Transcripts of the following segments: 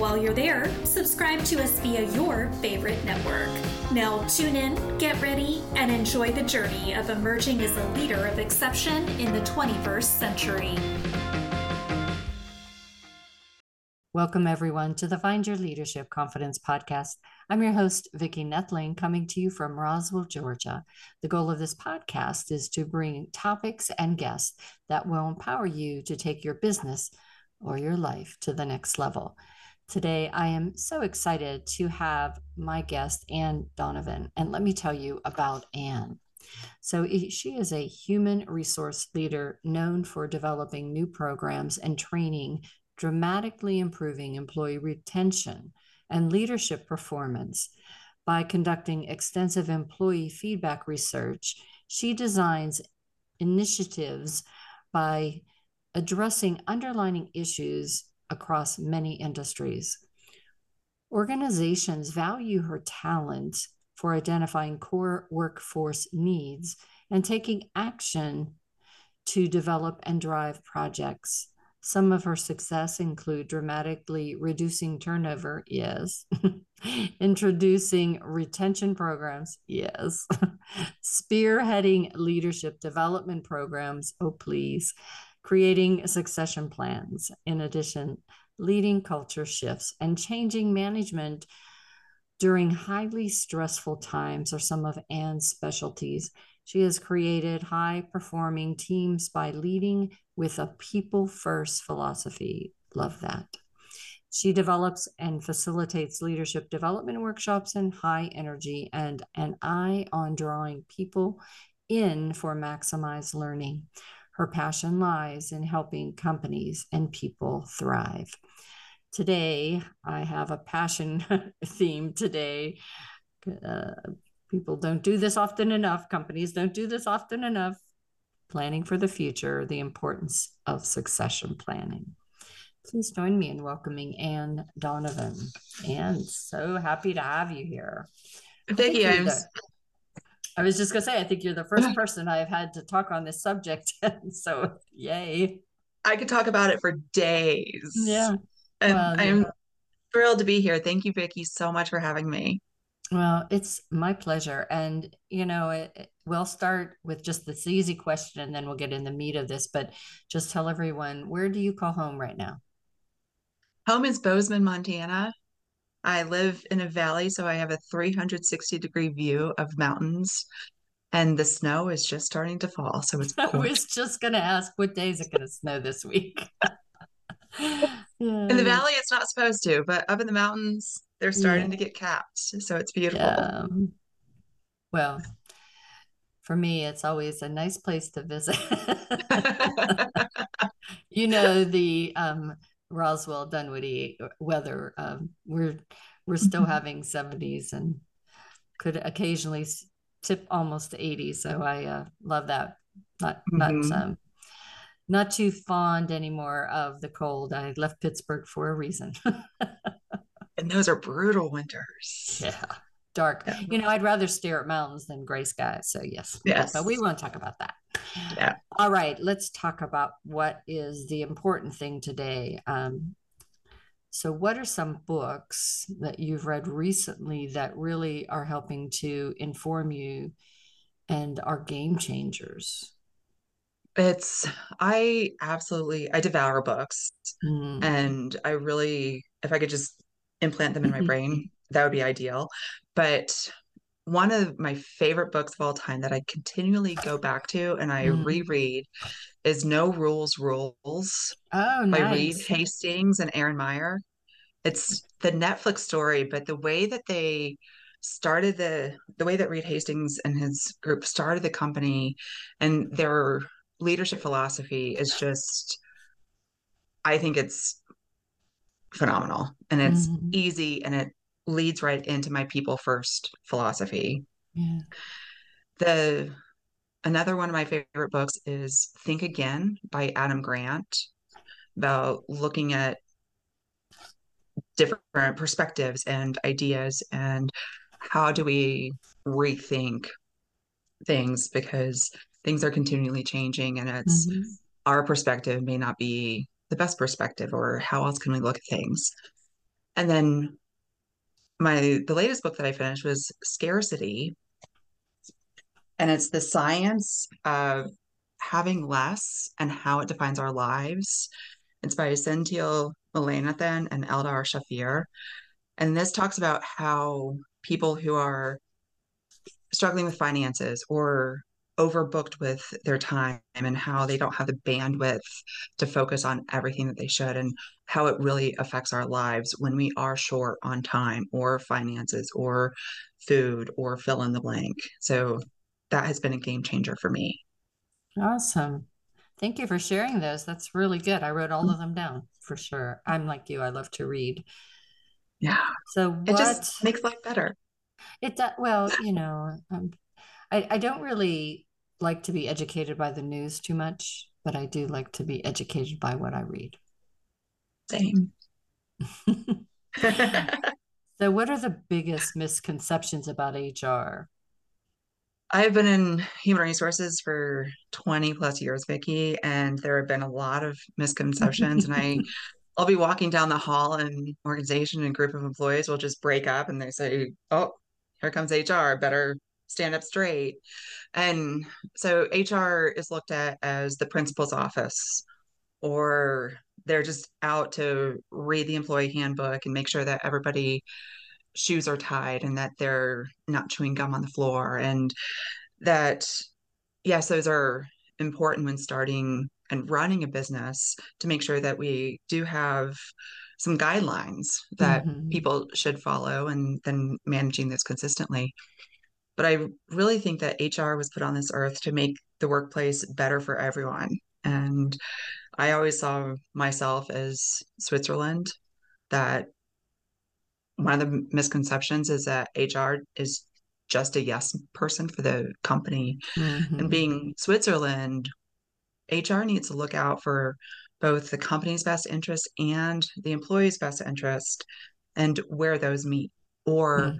While you're there, subscribe to us via your favorite network. Now, tune in, get ready, and enjoy the journey of emerging as a leader of exception in the 21st century. Welcome, everyone, to the Find Your Leadership Confidence podcast. I'm your host, Vicki Noethling, coming to you from Roswell, Georgia. The goal of this podcast is to bring topics and guests that will empower you to take your business or your life to the next level. Today, I am so excited to have my guest, Anne Donovan. And let me tell you about Anne. So, she is a human resource leader known for developing new programs and training, dramatically improving employee retention and leadership performance. By conducting extensive employee feedback research, she designs initiatives by addressing underlying issues across many industries. Organizations value her talent for identifying core workforce needs and taking action to develop and drive projects. Some of her success include dramatically reducing turnover, yes. Introducing retention programs, yes. Spearheading leadership development programs, oh please creating succession plans. In addition, leading culture shifts and changing management during highly stressful times are some of Anne's specialties. She has created high performing teams by leading with a people first philosophy. Love that. She develops and facilitates leadership development workshops in high energy and an eye on drawing people in for maximized learning. Her passion lies in helping companies and people thrive. Today, I have a passion theme today. Uh, people don't do this often enough, companies don't do this often enough. Planning for the future, the importance of succession planning. Please join me in welcoming Anne Donovan. Anne, so happy to have you here. Vicki, I'm I was just gonna say, I think you're the first person I've had to talk on this subject. so yay. I could talk about it for days. Yeah. And well, I'm yeah. thrilled to be here. Thank you, Vicki, so much for having me. Well, it's my pleasure. And, you know, it, it, we'll start with just this easy question and then we'll get in the meat of this. But just tell everyone, where do you call home right now? Home is Bozeman, Montana. I live in a valley, so I have a 360 degree view of mountains, and the snow is just starting to fall. So it's. I was just going to ask, what day is it going to snow this week? In the valley, it's not supposed to, but up in the mountains, they're starting yeah. to get capped. So it's beautiful. Yeah. Well, for me, it's always a nice place to visit. you know, the um, Roswell Dunwoody weather. Um, we're we're still mm-hmm. having 70s and could occasionally tip almost 80. So I uh, love that. Not mm-hmm. not um, not too fond anymore of the cold. I left Pittsburgh for a reason. and those are brutal winters. Yeah dark. Yeah. You know, I'd rather stare at mountains than gray skies. So yes. Yes. But we won't talk about that. Yeah. All right. Let's talk about what is the important thing today. Um, so, what are some books that you've read recently that really are helping to inform you and are game changers? It's, I absolutely, I devour books. Mm. And I really, if I could just implant them in my brain, that would be ideal. But one of my favorite books of all time that I continually go back to and I mm. reread is No Rules Rules oh, nice. by Reed Hastings and Erin Meyer. It's the Netflix story, but the way that they started the the way that Reed Hastings and his group started the company and their leadership philosophy is just I think it's phenomenal and it's mm-hmm. easy and it leads right into my people first philosophy. Yeah. The another one of my favorite books is Think Again by Adam Grant about looking at different perspectives and ideas and how do we rethink things because things are continually changing and it's mm-hmm. our perspective may not be the best perspective or how else can we look at things and then my the latest book that i finished was scarcity and it's the science of having less and how it defines our lives it's by Sendhil Mullainathan and Eldar Shafir. And this talks about how people who are struggling with finances or overbooked with their time and how they don't have the bandwidth to focus on everything that they should and how it really affects our lives when we are short on time or finances or food or fill in the blank. So that has been a game changer for me. Awesome. Thank you for sharing those. That's really good. I wrote all of them down for sure. I'm like you. I love to read. Yeah. So what, it just makes life better. It does. Well, you know, um, I, I don't really like to be educated by the news too much, but I do like to be educated by what I read. Same. so, what are the biggest misconceptions about HR? I've been in human resources for 20 plus years, Vicki, and there have been a lot of misconceptions. and I, I'll be walking down the hall and organization and group of employees will just break up and they say, Oh, here comes HR, better stand up straight. And so HR is looked at as the principal's office, or they're just out to read the employee handbook and make sure that everybody shoes are tied and that they're not chewing gum on the floor and that yes those are important when starting and running a business to make sure that we do have some guidelines that mm-hmm. people should follow and then managing this consistently but i really think that hr was put on this earth to make the workplace better for everyone and i always saw myself as switzerland that one of the misconceptions is that HR is just a yes person for the company. Mm-hmm. And being Switzerland, HR needs to look out for both the company's best interest and the employee's best interest and where those meet, or mm-hmm.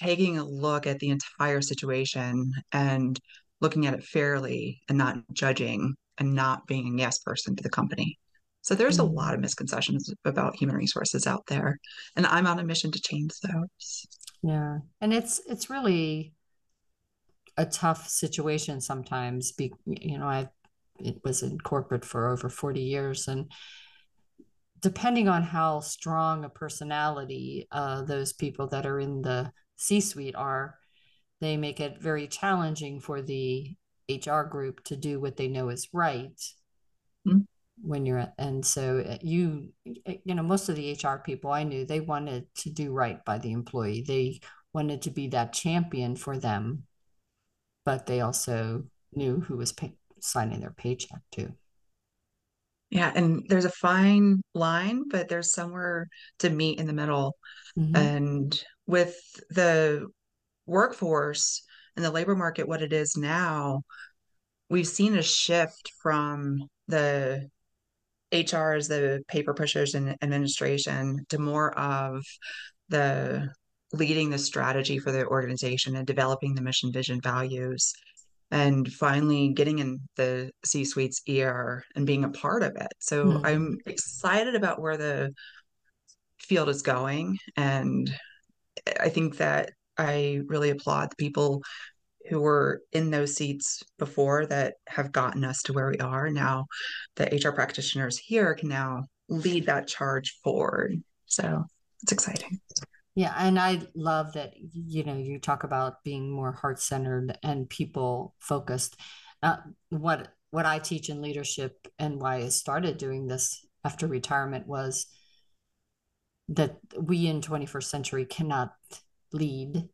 Taking a look at the entire situation and looking at it fairly and not judging and not being a yes person to the company. So there's mm-hmm. a lot of misconceptions about human resources out there, and I'm on a mission to change those. Yeah, and it's it's really a tough situation sometimes. Be, you know, I it was in corporate for over 40 years, and depending on how strong a personality uh, those people that are in the C-suite are, they make it very challenging for the HR group to do what they know is right. Mm-hmm when you're and so uh, you you know most of the hr people i knew they wanted to do right by the employee they wanted to be that champion for them but they also knew who was pay, signing their paycheck too yeah and there's a fine line but there's somewhere to meet in the middle mm-hmm. and with the workforce and the labor market what it is now we've seen a shift from the HR as the paper pushers and administration to more of the leading the strategy for the organization and developing the mission, vision, values, and finally getting in the C suite's ear and being a part of it. So mm-hmm. I'm excited about where the field is going. And I think that I really applaud the people who were in those seats before that have gotten us to where we are. Now, the HR practitioners here can now lead that charge forward. So it's exciting. Yeah, and I love that you know you talk about being more heart centered and people focused. Uh, what what I teach in leadership and why I started doing this after retirement was that we in 21st century cannot lead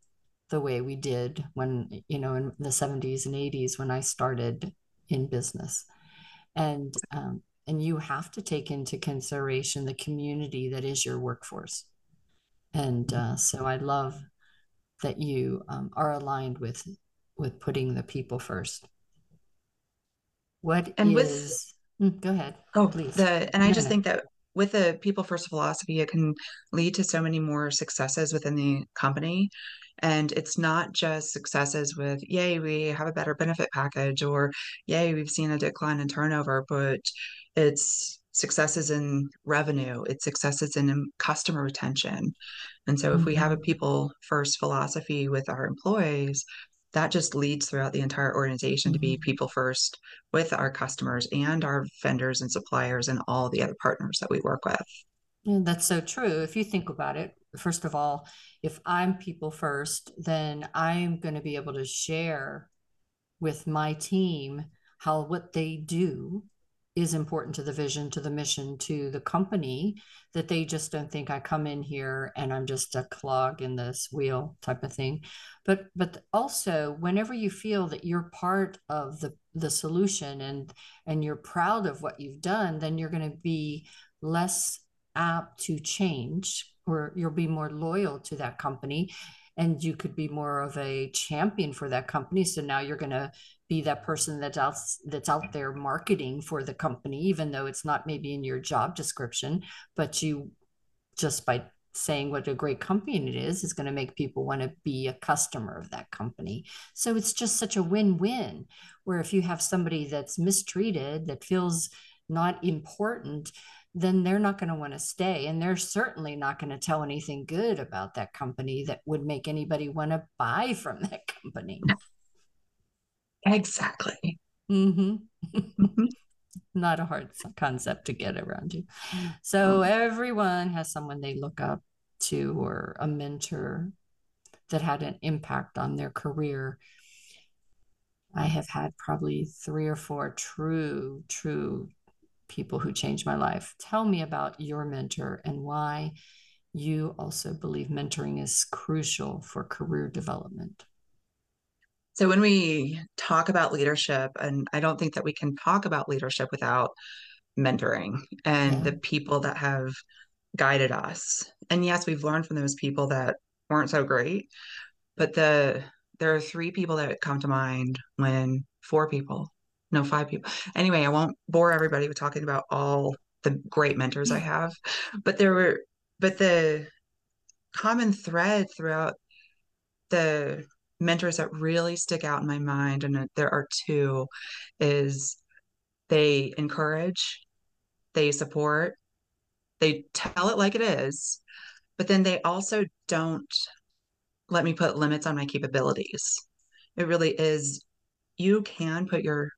the way we did when you know in the 70s and 80s when i started in business and um, and you have to take into consideration the community that is your workforce And uh, so I love that you um, are aligned with with putting the people first. What and is, with, mm, go ahead. Oh, please. The, and I just think that with the people first philosophy, it can lead to so many more successes within the company. And it's not just successes with, yay, we have a better benefit package, or yay, we've seen a decline in turnover, but it's successes in revenue, it's successes in customer retention. And so, mm-hmm. if we have a mm-hmm. people first philosophy with our employees, that just leads throughout the entire organization to be mm-hmm. people first with our customers and our vendors and suppliers and all the other partners that we work with. Yeah, that's so true. If you think about it, first of all, if I'm people first, then I'm going to be able to share with my team how what they do is important to the vision, to the mission, to the company, that they just don't think I come in here and I'm just a clog in this wheel type of thing. But but also whenever you feel that you're part of the the solution and and you're proud of what you've done, then you're going to be less apt to change or you'll be more loyal to that company and you could be more of a champion for that company so now you're going to be that person that's out that's out there marketing for the company even though it's not maybe in your job description but you just by saying what a great company it is is going to make people want to be a customer of that company. So it's just such a win-win where if you have somebody that's mistreated that feels not important then they're not going to want to stay and they're certainly not going to tell anything good about that company that would make anybody want to buy from that company Exactly. Mm-hmm. mm-hmm. Not a hard concept to get around you. So mm-hmm. everyone has someone they look up to or a mentor that had an impact on their career. I have had probably three or four true, true people who changed my life. Tell me about your mentor and why you also believe mentoring is crucial for career development. So when we talk about leadership, and I don't think that we can talk about leadership without mentoring and yeah. the people that have guided us. And yes, we've learned from those people that weren't so great, but the there are three people that come to mind when four people, no, five people. Anyway, I won't bore everybody with talking about all the great mentors I have, but there were but the common thread throughout the mentors that really stick out in my mind, and there are two, is they encourage, they support, they tell it like it is, but then they also don't let me put limits on my capabilities. It really is, you can put your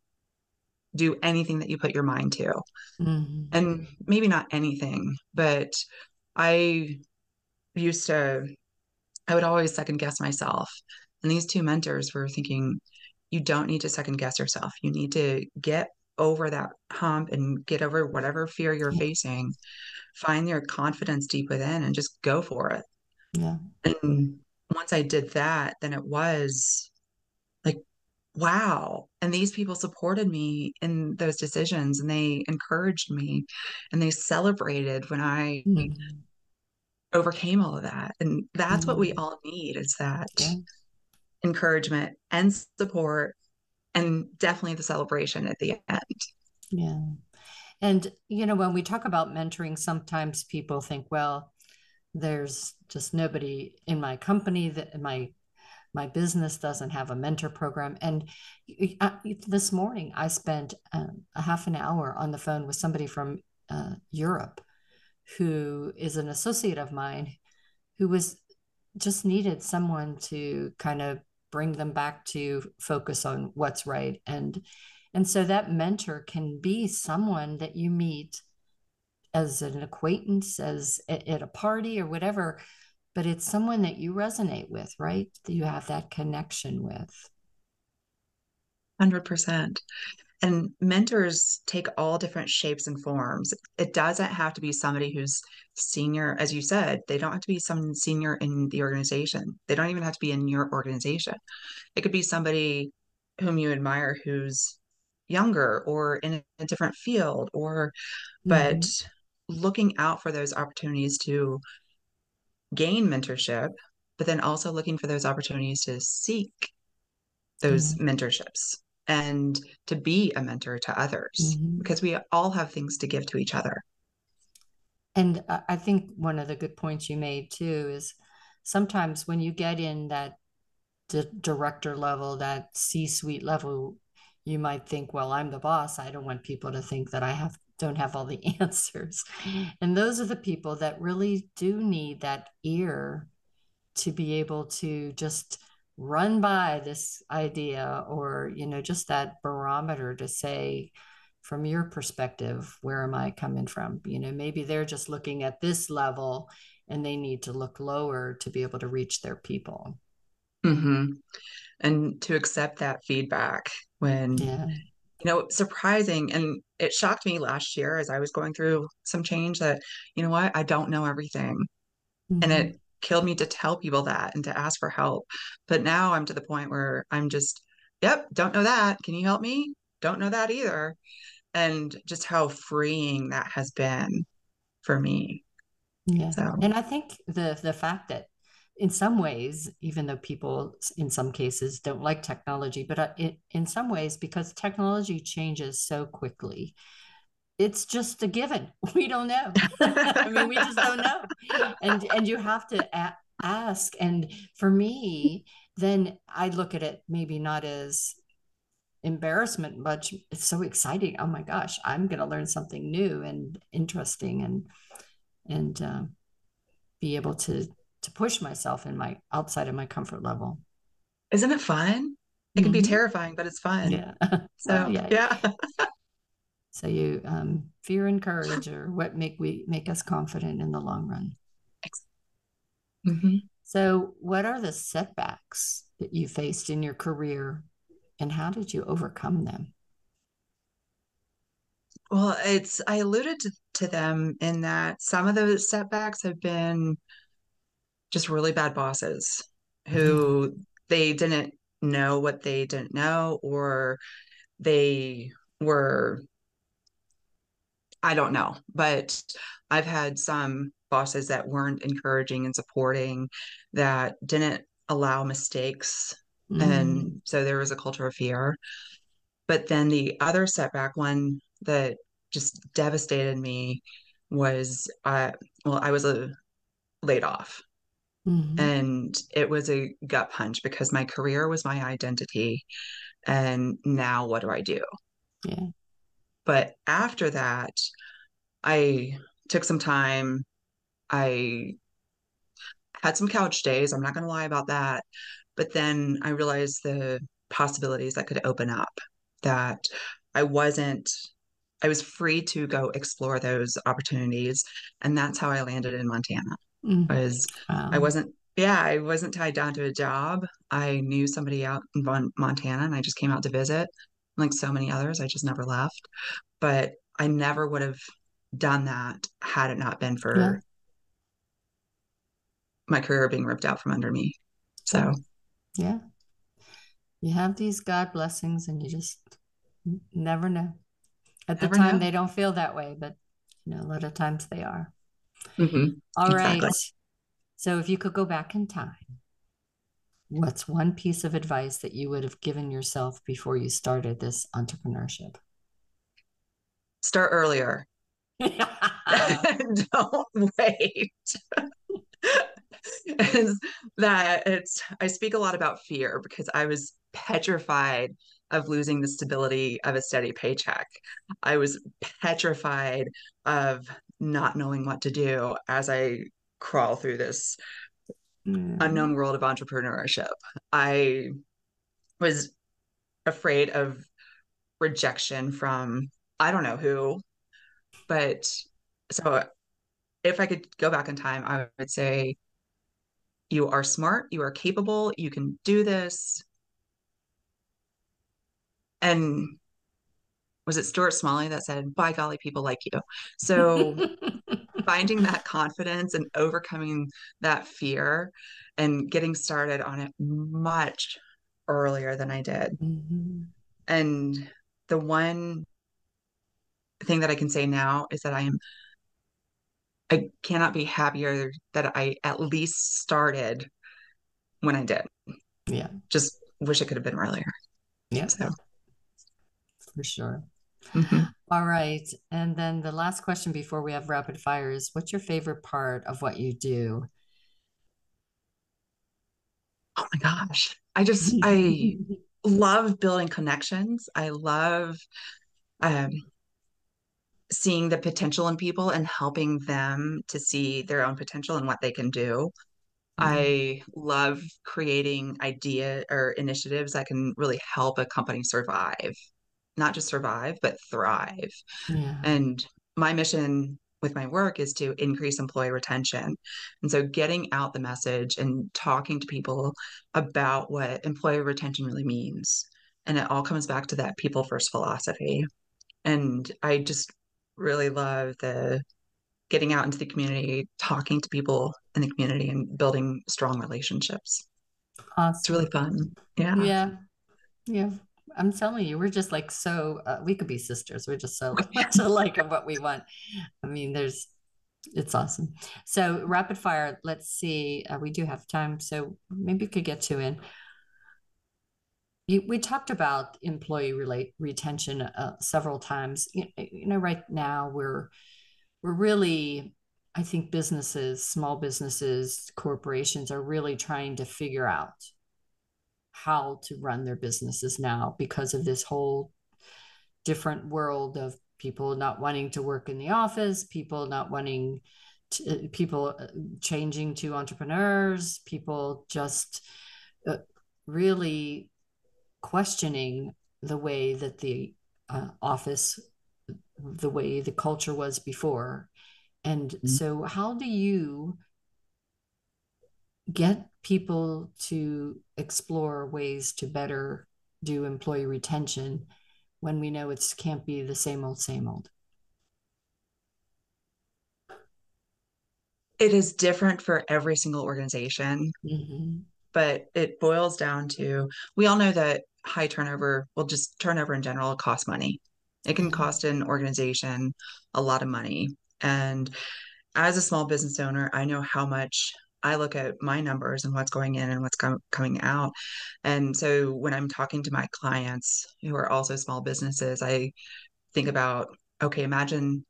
do anything that you put your mind to. Mm-hmm. And maybe not anything, but I used to, I would always second guess myself. And these two mentors were thinking, you don't need to second guess yourself. You need to get over that hump and get over whatever fear you're yeah. facing. Find your confidence deep within and just go for it. Yeah. And once I did that, then it was like, wow. And these people supported me in those decisions and they encouraged me and they celebrated when I mm-hmm. overcame all of that. And that's mm-hmm. what we mm-hmm. all need is that. Yeah encouragement and support and definitely the celebration at the end. Yeah. And, you know, when we talk about mentoring, sometimes people think, well, there's just nobody in my company that my my business doesn't have a mentor program and uh, this morning i spent um, a half an hour on the phone with somebody from uh, europe who is an associate of mine who was just needed someone to kind of bring them back to focus on what's right. And and so that mentor can be someone that you meet as an acquaintance as at a party or whatever but it's someone that you resonate with right? That you have that connection with. 100% and mentors take all different shapes and forms it doesn't have to be somebody who's senior as you said they don't have to be some senior in the organization they don't even have to be in your organization it could be somebody whom you admire who's younger or in a different field or but mm-hmm. looking out for those opportunities to gain mentorship, but then also looking for those opportunities to seek those mm-hmm. mentorships and to be a mentor to others mm-hmm. because we all have things to give to each other. And I think one of the good points you made too is sometimes when you get in that d- director level, that C suite level, you might think, well, I'm the boss. I don't want people to think that I have don't have all the answers. And those are the people that really do need that ear to be able to just run by this idea or you know just that barometer to say from your perspective where am i coming from you know maybe they're just looking at this level and they need to look lower to be able to reach their people mm-hmm. and to accept that feedback when yeah. you know surprising and it shocked me last year as i was going through some change that you know what i don't know everything mm-hmm. and it killed me to tell people that and to ask for help. But now I'm to the point where I'm just, yep, don't know that. Can you help me? Don't know that either. And just how freeing that has been for me. Yeah. So. And I think the the fact that in some ways, even though people in some cases don't like technology, but uh, it, in some ways, because technology changes so quickly, it's just a given. We don't know. I mean, we just don't know. And and you have to a- ask. And for me, then I look at it maybe not as embarrassment much. It's so exciting. Oh my gosh, I'm going to learn something new and interesting, and and uh, be able to to push myself in my outside of my comfort level. Isn't it fun? It can mm-hmm. be terrifying, but it's fun. Yeah. So yeah. yeah. So you um, fear and courage are what make we make us confident in the long run. Mm-hmm. So, what are the setbacks that you faced in your career, and how did you overcome them? Well, it's I alluded to, to them in that some of those setbacks have been just really bad bosses who mm-hmm. they didn't know what they didn't know, or they were I don't know, but I've had some bosses that weren't encouraging and supporting that didn't allow mistakes. Mm. And so there was a culture of fear. But then the other setback one that just devastated me was uh, well, I was a laid off. Mm-hmm. And it was a gut punch because my career was my identity. And now what do I do? Yeah. But after that, I took some time. I had some couch days. I'm not going to lie about that. But then I realized the possibilities that could open up, that I wasn't, I was free to go explore those opportunities. And that's how I landed in Montana. Mm. Was wow. I wasn't, yeah, I wasn't tied down to a job. I knew somebody out in Montana and I just came out to visit like so many others, I just never left. But I never would have done that had it not been for yeah. my career being ripped out from under me. So, yeah. You have these God blessings and you just never know. At the time, know. they don't feel that way, but you know, a lot of times they are. Mm-hmm. All exactly. right. So, if you could go back in time, What's one piece of advice that you would have given yourself before you started this entrepreneurship? Start earlier. Don't wait. is that it's I speak a lot about fear because I was petrified of losing the stability of a steady paycheck. I was petrified of not knowing what to do as I crawl through this mm. unknown world of entrepreneurship. I was afraid of rejection from I don't know who, but so if I could go back in time, I would say you are smart, you are capable, you can do this. And was it Stuart Smalley that said, by golly, people like you? So finding that confidence and overcoming that fear and getting started on it much earlier than I did. Mm-hmm. And the one thing that I can say now is that I am I cannot be happier that I at least started when I did. Yeah. Just wish it could have been earlier. Yeah. So for sure. Mm-hmm. All right. And then the last question before we have rapid fire is what's your favorite part of what you do? Oh my gosh. I just I love building connections. I love um seeing the potential in people and helping them to see their own potential and what they can do. Mm-hmm. I love creating idea or initiatives that can really help a company survive, not just survive, but thrive. Yeah. And my mission with my work is to increase employee retention. And so getting out the message and talking to people about what employee retention really means. And it all comes back to that people first philosophy. And I just really love the getting out into the community, talking to people in the community and building strong relationships. Awesome. It's really fun. Yeah. Yeah. Yeah. I'm telling you, we're just like so, uh, we could be sisters. We're just so much alike of what we want. I mean, there's, it's awesome. So, rapid fire, let's see. Uh, we do have time. So, maybe we could get to in. You, we talked about employee relate retention uh, several times. You, you know, right now we're we're really, I think, businesses, small businesses, corporations are really trying to figure out how to run their businesses now because of this whole different world of people not wanting to work in the office, people not wanting to, people uh, changing to entrepreneurs, people just uh, really questioning the way that the uh, office the way the culture was before and mm-hmm. so how do you get people to explore ways to better do employee retention when we know it can't be the same old same old it is different for every single organization mm-hmm. but it boils down to we all know that high turnover, well, just turnover in general costs money. It can mm-hmm. cost an organization a lot of money. And as a small business owner, I know how much I look at my numbers and what's going in and what's com- coming out. And so when I'm talking to my clients who are also small businesses, I think about okay, imagine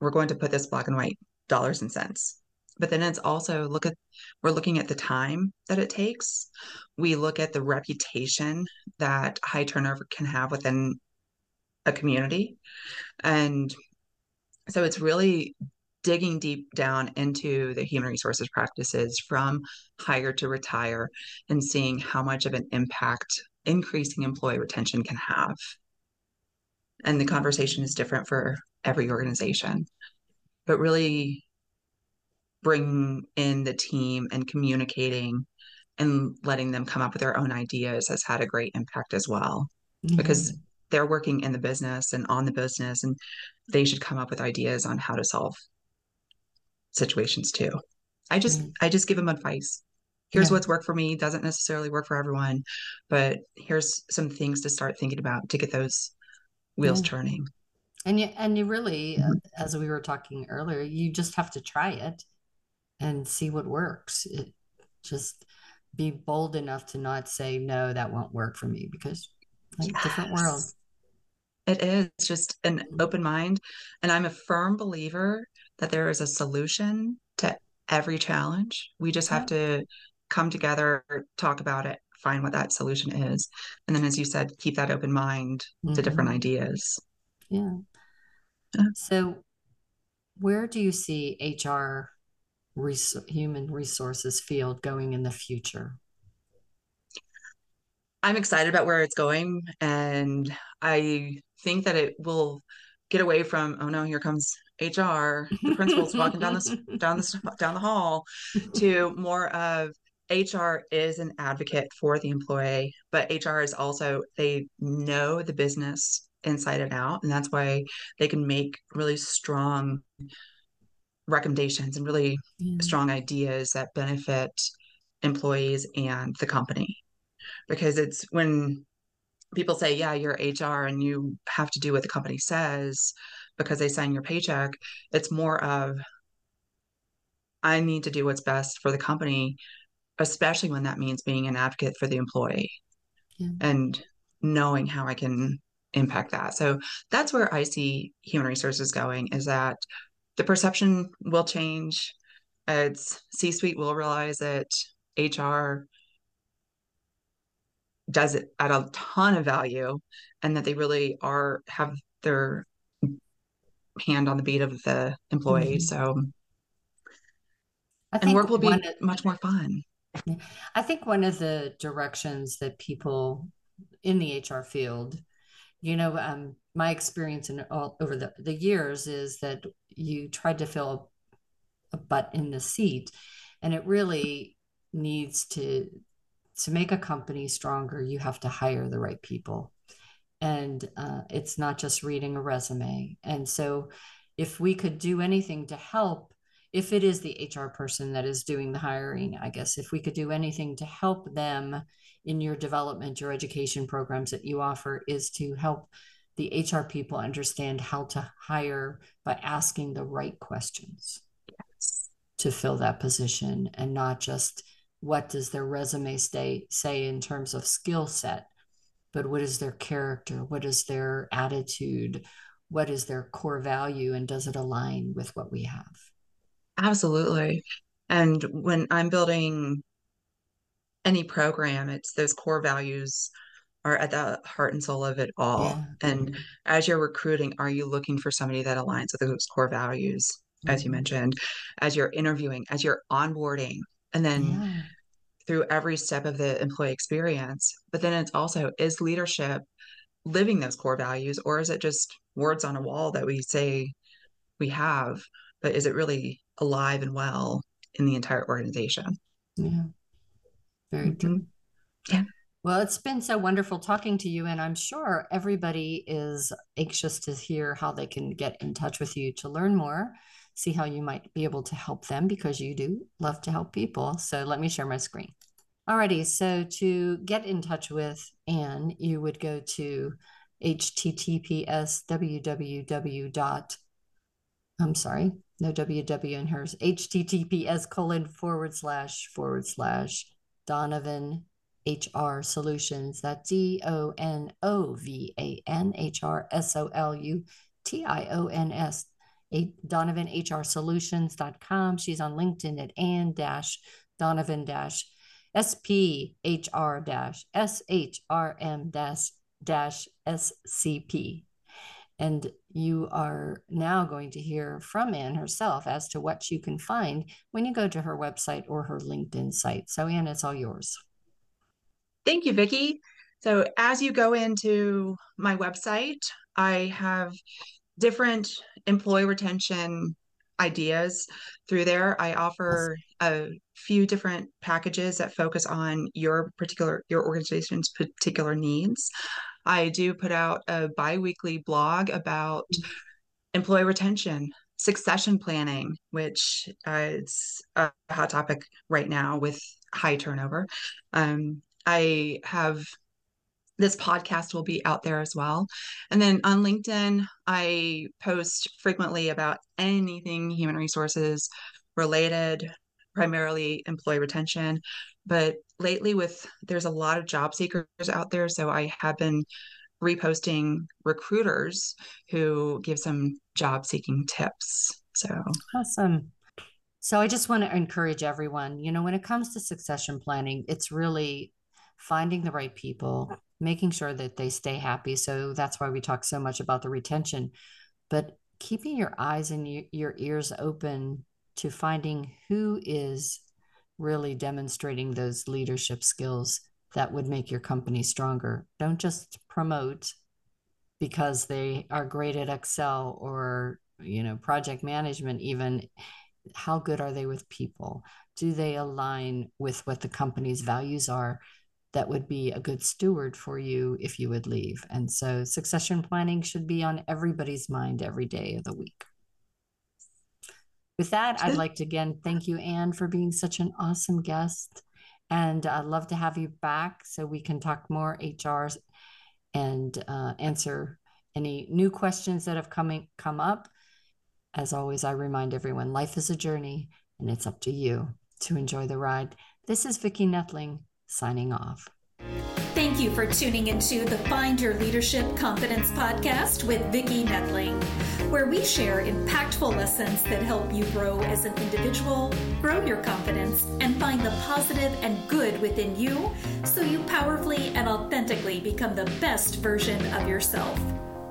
we're going to put this black and white dollars and cents. But then it's also look at we're looking at the time that it takes. We look at the reputation that high turnover can have within a community. And so it's really digging deep down into the human resources practices from hire to retire and seeing how much of an impact increasing employee retention can have and the conversation is different for every organization but really bringing in the team and communicating and letting them come up with their own ideas has had a great impact as well mm-hmm. because they're working in the business and on the business and they should come up with ideas on how to solve situations too i just mm-hmm. i just give them advice here's yeah. what's worked for me doesn't necessarily work for everyone but here's some things to start thinking about to get those wheels yeah. turning and you and you really mm-hmm. uh, as we were talking earlier you just have to try it and see what works. It just be bold enough to not say no, that won't work for me because like yes. different world. It is just an mm-hmm. open mind. And I'm a firm believer that there is a solution to every challenge. We just have to come together, talk about it, find what that solution is. And then, as you said, keep that open mind mm-hmm. to different ideas. Yeah. yeah. So, where do you see HR res- human resources field going in the future? I'm excited about where it's going, and I think that it will get away from oh no, here comes HR, the principal's walking down the down the down the hall, to more of HR is an advocate for the employee, but HR is also they know the business inside and out, and that's why they can make really strong recommendations and really yeah. strong ideas that benefit employees and the company because it's when people say yeah you're hr and you have to do what the company says because they sign your paycheck it's more of I need to do what's best for the company, especially when that means being an advocate for the employee yeah. and knowing how I can impact that. So that's where I see human resources going is that the perception will change. It's C suite will realize it. HR does it at a ton of value and that they really are have their hand on the beat of the employee. Mm-hmm. So I and work will be of, much more fun. I think one of the directions that people in the HR field, you know, um, my experience in all over the, the years is that you tried to fill a, a butt in the seat, and it really needs to to make a company stronger. You have to hire the right people, and uh, it's not just reading a resume. And so, if we could do anything to help if it is the HR person that is doing the hiring, I guess if we could do anything to help them in your development, your education programs that you offer, is to help the HR people understand how to hire by asking the right questions yes. to fill that position and not just what does their resume stay, say in terms of skill set, but what is their character? What is their attitude? What is their core value? And does it align with what we have? Absolutely. And when I'm building any program, it's those core values are at the heart and soul of it all. Yeah. And as you're recruiting, are you looking for somebody that aligns with those core values, mm-hmm. as you mm-hmm. mentioned, as you're interviewing, as you're onboarding, and then yeah. Through every step of the employee experience? But then it's also is leadership living those core values, or is it just words on a wall that we say we have? But is it really alive and well in the entire organization? Yeah. Very mm-hmm. true. Yeah. Well, it's been so wonderful talking to you, and I'm sure everybody is anxious to hear how they can get in touch with you to learn more, see how you might be able to help them because you do love to help people. So let me share my screen. Alrighty, so to get in touch with Anne, you would go to https www dot I'm sorry, no www in hers, https colon forward slash forward slash Donovan HR Solutions. That's D O N O V A N H R S O L U T I O N S. Donovan HR Solutions.com. She's on LinkedIn at Anne dash Donovan dash SPHR dash SHRM dash dash SCP. And you are now going to hear from Anne herself as to what you can find when you go to her website or her LinkedIn site. So, Anne, it's all yours. Thank you, Vicki. So as you go into my website, I have different employee retention ideas through there. I offer a few different packages that focus on your particular your organization's particular needs. I do put out a biweekly blog about employee retention, succession planning, which uh, is a hot topic right now with high turnover. Um, I have this podcast will be out there as well. And then on LinkedIn, I post frequently about anything human resources related, primarily employee retention. But lately, with there's a lot of job seekers out there. So I have been reposting recruiters who give some job seeking tips. So awesome. So I just want to encourage everyone, you know, when it comes to succession planning, it's really finding the right people, making sure that they stay happy. So that's why we talk so much about the retention, but keeping your eyes and your ears open to finding who is really demonstrating those leadership skills that would make your company stronger. Don't just promote because they are great at Excel or you know project management even how good are they with people do they align with what the company's values are that would be a good steward for you if you would leave. And so succession planning should be on everybody's mind every day of the week. With that, I'd like to again thank you, Anne, for being such an awesome guest. And I'd love to have you back so we can talk more HR and uh, answer any new questions that have coming come up. As always, I remind everyone life is a journey and it's up to you to enjoy the ride. This is Vicki Noethling signing off. Thank you for tuning into the Find Your Leadership Confidence podcast with Vicki Noethling, where we share impactful lessons that help you grow as an individual, grow your confidence, and find the positive and good within you so you powerfully and authentically become the best version of yourself.